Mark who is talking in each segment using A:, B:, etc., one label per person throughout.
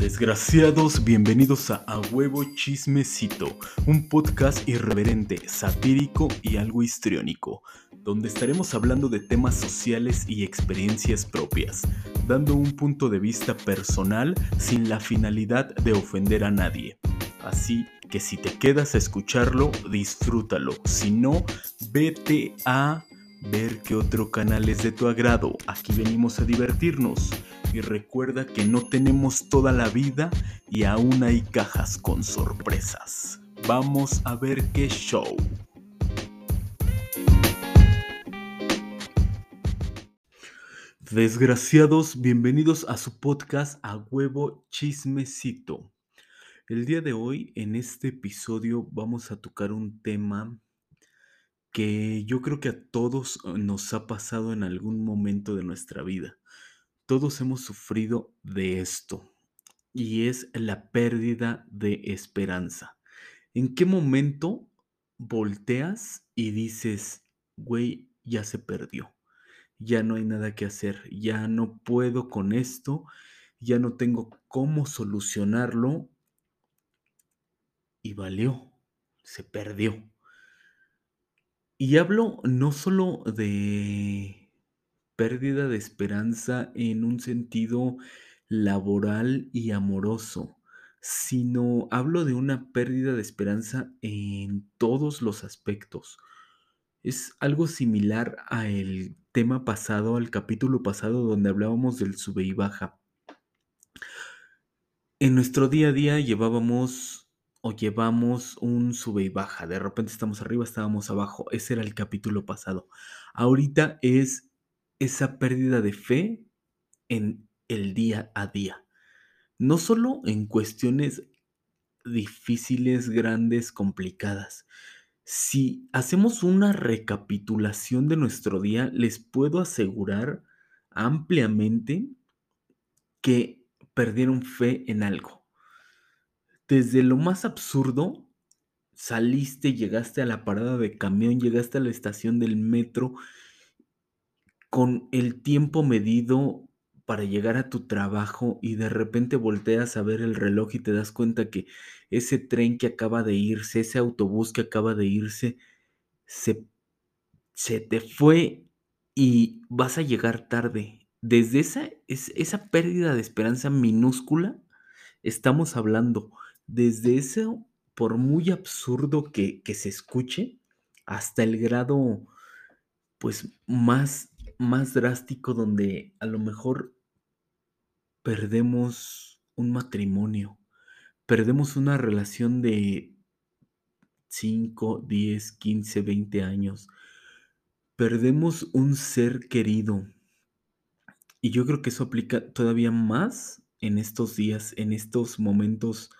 A: Desgraciados, bienvenidos a A Huevo Chismecito, un podcast irreverente, satírico y algo histriónico, donde estaremos hablando de temas sociales y experiencias propias, dando un punto de vista personal sin la finalidad de ofender a nadie. Así que si te quedas a escucharlo, disfrútalo, si no, vete a ver qué otro canal es de tu agrado. Aquí venimos a divertirnos. Y recuerda que no tenemos toda la vida y aún hay cajas con sorpresas. Vamos a ver qué show. Desgraciados, bienvenidos a su podcast A Huevo Chismecito. El día de hoy, en este episodio, vamos a tocar un tema que yo creo que a todos nos ha pasado en algún momento de nuestra vida. Todos hemos sufrido de esto y es la pérdida de esperanza. ¿En qué momento volteas y dices, güey, ya se perdió? Ya no hay nada que hacer, ya no puedo con esto, ya no tengo cómo solucionarlo y valió, se perdió. Y hablo no solo de pérdida de esperanza en un sentido laboral y amoroso, sino hablo de una pérdida de esperanza en todos los aspectos. Es algo similar al tema pasado, al capítulo pasado donde hablábamos del sube y baja. En nuestro día a día llevábamos o llevamos un sube y baja. De repente estamos arriba, estábamos abajo. Ese era el capítulo pasado. Ahorita es esa pérdida de fe en el día a día. No solo en cuestiones difíciles, grandes, complicadas. Si hacemos una recapitulación de nuestro día, les puedo asegurar ampliamente que perdieron fe en algo desde lo más absurdo, saliste, llegaste a la parada de camión, llegaste a la estación del metro con el tiempo medido para llegar a tu trabajo y de repente volteas a ver el reloj y te das cuenta que ese tren que acaba de irse, ese autobús que acaba de irse, se, se te fue y vas a llegar tarde. Desde esa, esa pérdida de esperanza minúscula estamos hablando desde eso, por muy absurdo que, se escuche, hasta el grado, pues, más, más drástico donde a lo mejor perdemos un matrimonio, perdemos una relación de 5, 10, 15, 20 años, perdemos un ser querido. Y yo creo que eso aplica todavía más en estos días, en estos momentos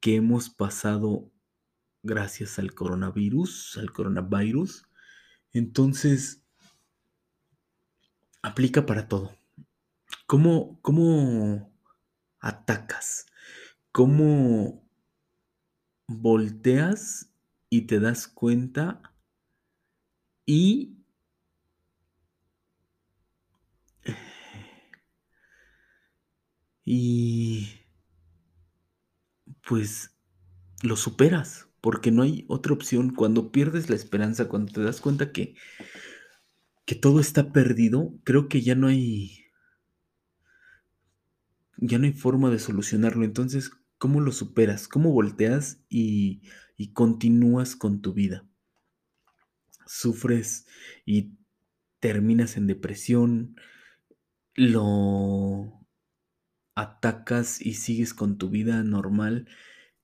A: que hemos pasado gracias al coronavirus, al coronavirus. Entonces, aplica para todo. ¿Cómo, cómo atacas? ¿Cómo volteas y te das cuenta y y pues lo superas, porque no hay otra opción. Cuando pierdes la esperanza, cuando te das cuenta que, que todo está perdido, creo que ya no hay, ya no hay forma de solucionarlo. Entonces, ¿cómo lo superas? ¿Cómo volteas y, y continúas con tu vida? Sufres y terminas en depresión, lo atacas y sigues con tu vida normal,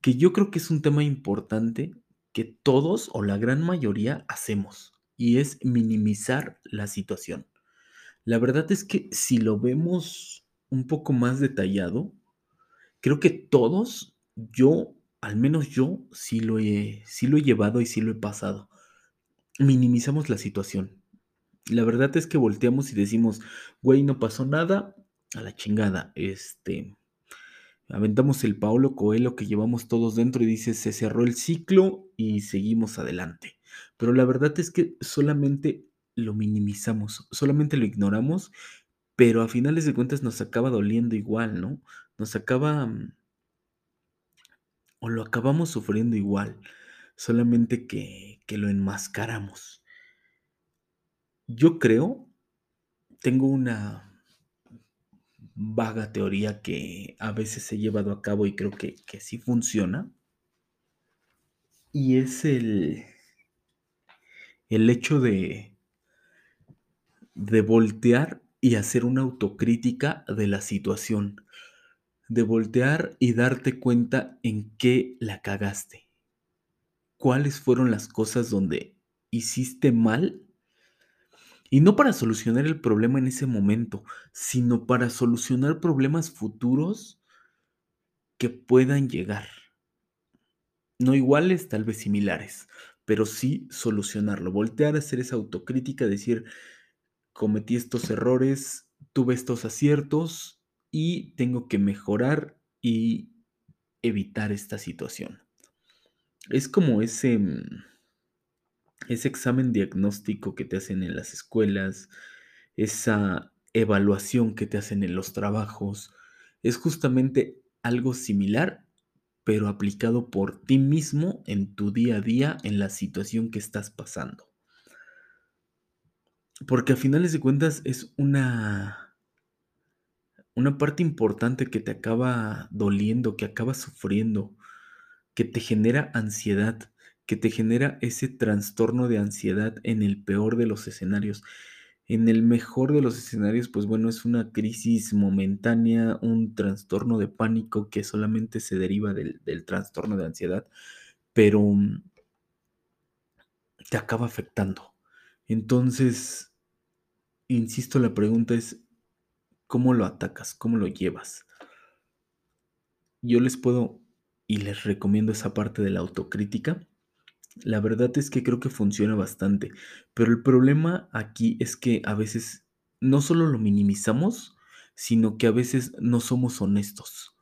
A: que yo creo que es un tema importante que todos o la gran mayoría hacemos, y es minimizar la situación. La verdad es que si lo vemos un poco más detallado, creo que todos, yo, al menos yo, sí lo he, sí lo he llevado y sí lo he pasado. Minimizamos la situación. La verdad es que volteamos y decimos, güey, no pasó nada, a la chingada. Este, aventamos el Paolo Coelho que llevamos todos dentro y dice, se cerró el ciclo y seguimos adelante. Pero la verdad es que solamente lo minimizamos, solamente lo ignoramos pero a finales de cuentas nos acaba doliendo igual, ¿no? Nos acaba mm, o lo acabamos sufriendo igual, solamente que, que lo enmascaramos. Yo creo, tengo una vaga teoría que a veces he llevado a cabo y creo que, que sí funciona. Y es el, el hecho de, de voltear y hacer una autocrítica de la situación. De voltear y darte cuenta en qué la cagaste. ¿Cuáles fueron las cosas donde hiciste mal? Y no para solucionar el problema en ese momento, sino para solucionar problemas futuros que puedan llegar. No iguales, tal vez similares, pero sí solucionarlo. Voltear a hacer esa autocrítica, decir, cometí estos errores, tuve estos aciertos y tengo que mejorar y evitar esta situación. Es como ese, mm, ese examen diagnóstico que te hacen en las escuelas, esa evaluación que te hacen en los trabajos, es justamente algo similar, pero aplicado por ti mismo en tu día a día, en la situación que estás pasando. Porque a finales de cuentas es una, una parte importante que te acaba doliendo, que acaba sufriendo, que te genera ansiedad, que te genera ese trastorno de ansiedad en el peor de los escenarios. En el mejor de los escenarios, pues bueno, es una crisis momentánea, un trastorno de pánico que solamente se deriva del, del trastorno de ansiedad, pero mm, te acaba afectando. Entonces, insisto, la pregunta es, ¿cómo lo atacas? ¿Cómo lo llevas? Yo les puedo y les recomiendo esa parte de la autocrítica. La verdad es que creo que funciona bastante, pero el problema aquí es que a veces no solo lo minimizamos, sino que a veces no somos honestos.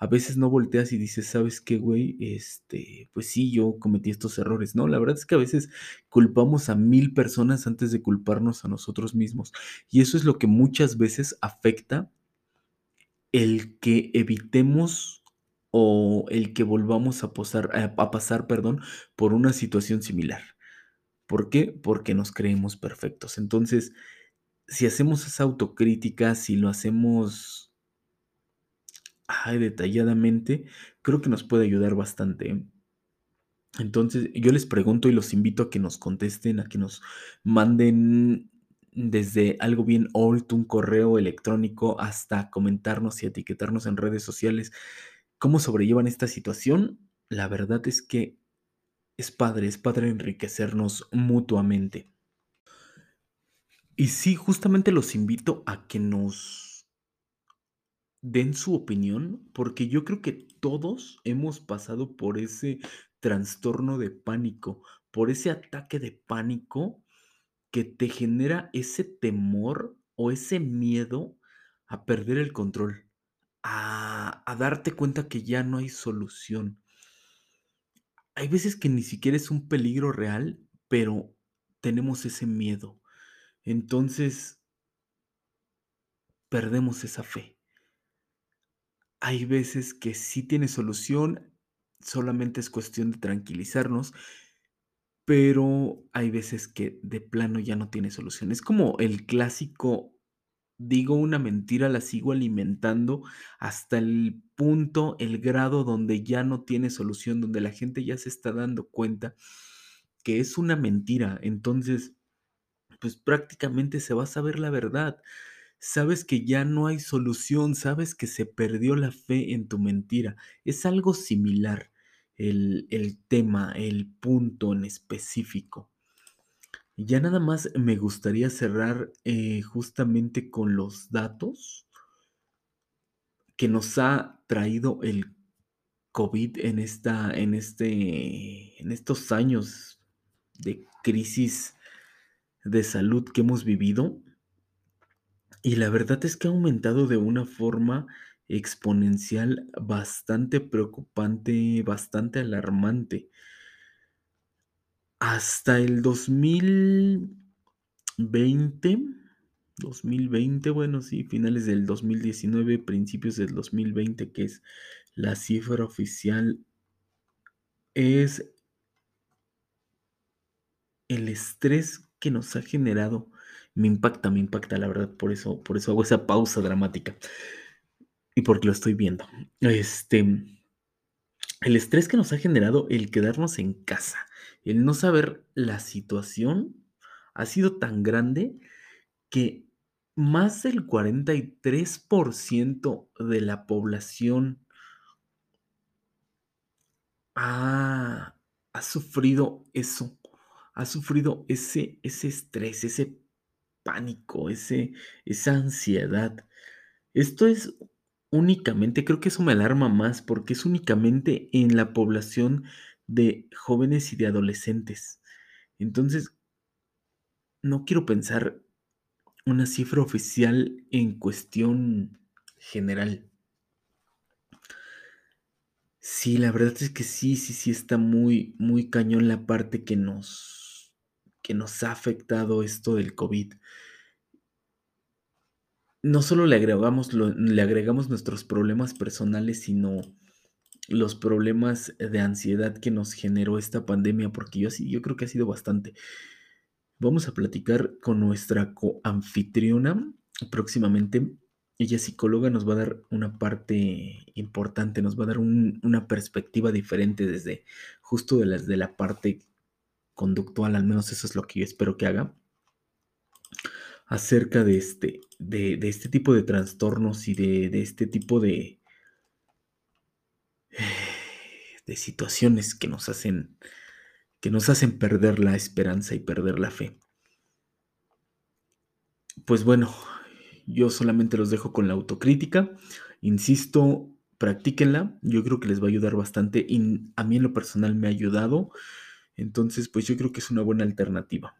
A: A veces no volteas y dices, ¿sabes qué, güey? Este, pues sí, yo cometí estos errores. No, la verdad es que a veces culpamos a mil personas antes de culparnos a nosotros mismos. Y eso es lo que muchas veces afecta el que evitemos o el que volvamos a, posar- a pasar, perdón, por una situación similar. ¿Por qué? Porque nos creemos perfectos. Entonces, si hacemos esa autocrítica, si lo hacemos detalladamente, creo que nos puede ayudar bastante. ¿eh? Entonces, yo les pregunto y los invito a que nos contesten, a que nos manden desde algo bien old, un correo electrónico, hasta comentarnos y etiquetarnos en redes sociales cómo sobrellevan esta situación. La verdad es que es padre, es padre enriquecernos mutuamente. Y sí, justamente los invito a que nos den su opinión, porque yo creo que todos hemos pasado por ese trastorno de pánico, por ese ataque de pánico que te genera ese temor o ese miedo a perder el control, a, darte cuenta que ya no hay solución. Hay veces que ni siquiera es un peligro real, pero tenemos ese miedo. Entonces perdemos esa fe. Hay veces que sí tiene solución, solamente es cuestión de tranquilizarnos, pero hay veces que de plano ya no tiene solución. Es como el clásico, digo una mentira, la sigo alimentando hasta el punto, el grado donde ya no tiene solución, donde la gente ya se está dando cuenta que es una mentira. Entonces, pues prácticamente se va a saber la verdad. Sabes que ya no hay solución, sabes que se perdió la fe en tu mentira. Es algo similar el, el tema, el punto en específico. Ya nada más me gustaría cerrar eh, justamente con los datos que nos ha traído el COVID en, esta, en, este, en estos años de crisis de salud que hemos vivido. Y la verdad es que ha aumentado de una forma exponencial bastante preocupante, bastante alarmante. Hasta el 2020, 2020, bueno, sí, finales del 2019, principios del 2020, que es la cifra oficial, es el estrés que nos ha generado. Me impacta, me impacta, la verdad, por eso, por eso hago esa pausa dramática. Y porque lo estoy viendo. Este, el estrés que nos ha generado el quedarnos en casa, el no saber la situación, ha sido tan grande que más del 43% de la población ha, ha sufrido eso, ha sufrido ese, ese estrés, ese pánico, ese, esa ansiedad. Esto es únicamente, creo que eso me alarma más porque es únicamente en la población de jóvenes y de adolescentes. Entonces, no quiero pensar una cifra oficial en cuestión general. Sí, la verdad es que sí, sí, sí está muy, muy cañón la parte que nos, que nos ha afectado esto del COVID. No solo le agregamos, le agregamos nuestros problemas personales, sino los problemas de ansiedad que nos generó esta pandemia, porque yo, yo creo que ha sido bastante. Vamos a platicar con nuestra coanfitriona próximamente. Ella psicóloga nos va a dar una parte importante, nos va a dar una perspectiva diferente desde justo de, de la parte conductual, al menos eso es lo que yo espero que haga, acerca de este, de, este tipo de trastornos y de, de este tipo de, de situaciones que nos hacen que nos hacen perder la esperanza y perder la fe. Pues bueno, yo solamente los dejo con la autocrítica. Insisto, practíquenla. Yo creo que les va a ayudar bastante y a mí en lo personal me ha ayudado. Entonces, pues yo creo que es una buena alternativa.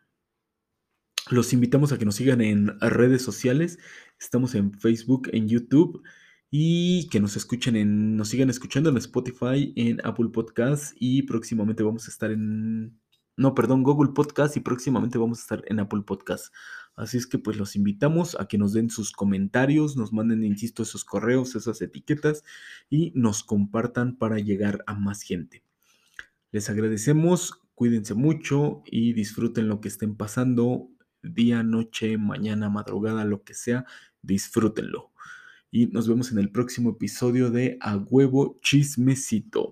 A: Los invitamos a que nos sigan en redes sociales. Estamos en Facebook, en YouTube y que nos escuchen en, nos sigan escuchando en Spotify, en Apple Podcasts y próximamente vamos a estar en, no, perdón, Google Podcast y próximamente vamos a estar en Apple Podcasts. Así es que pues los invitamos a que nos den sus comentarios, nos manden, insisto, esos correos, esas etiquetas y nos compartan para llegar a más gente. Les agradecemos, cuídense mucho y disfruten lo que estén pasando, día, noche, mañana, madrugada, lo que sea, disfrútenlo y nos vemos en el próximo episodio de A Huevo Chismecito.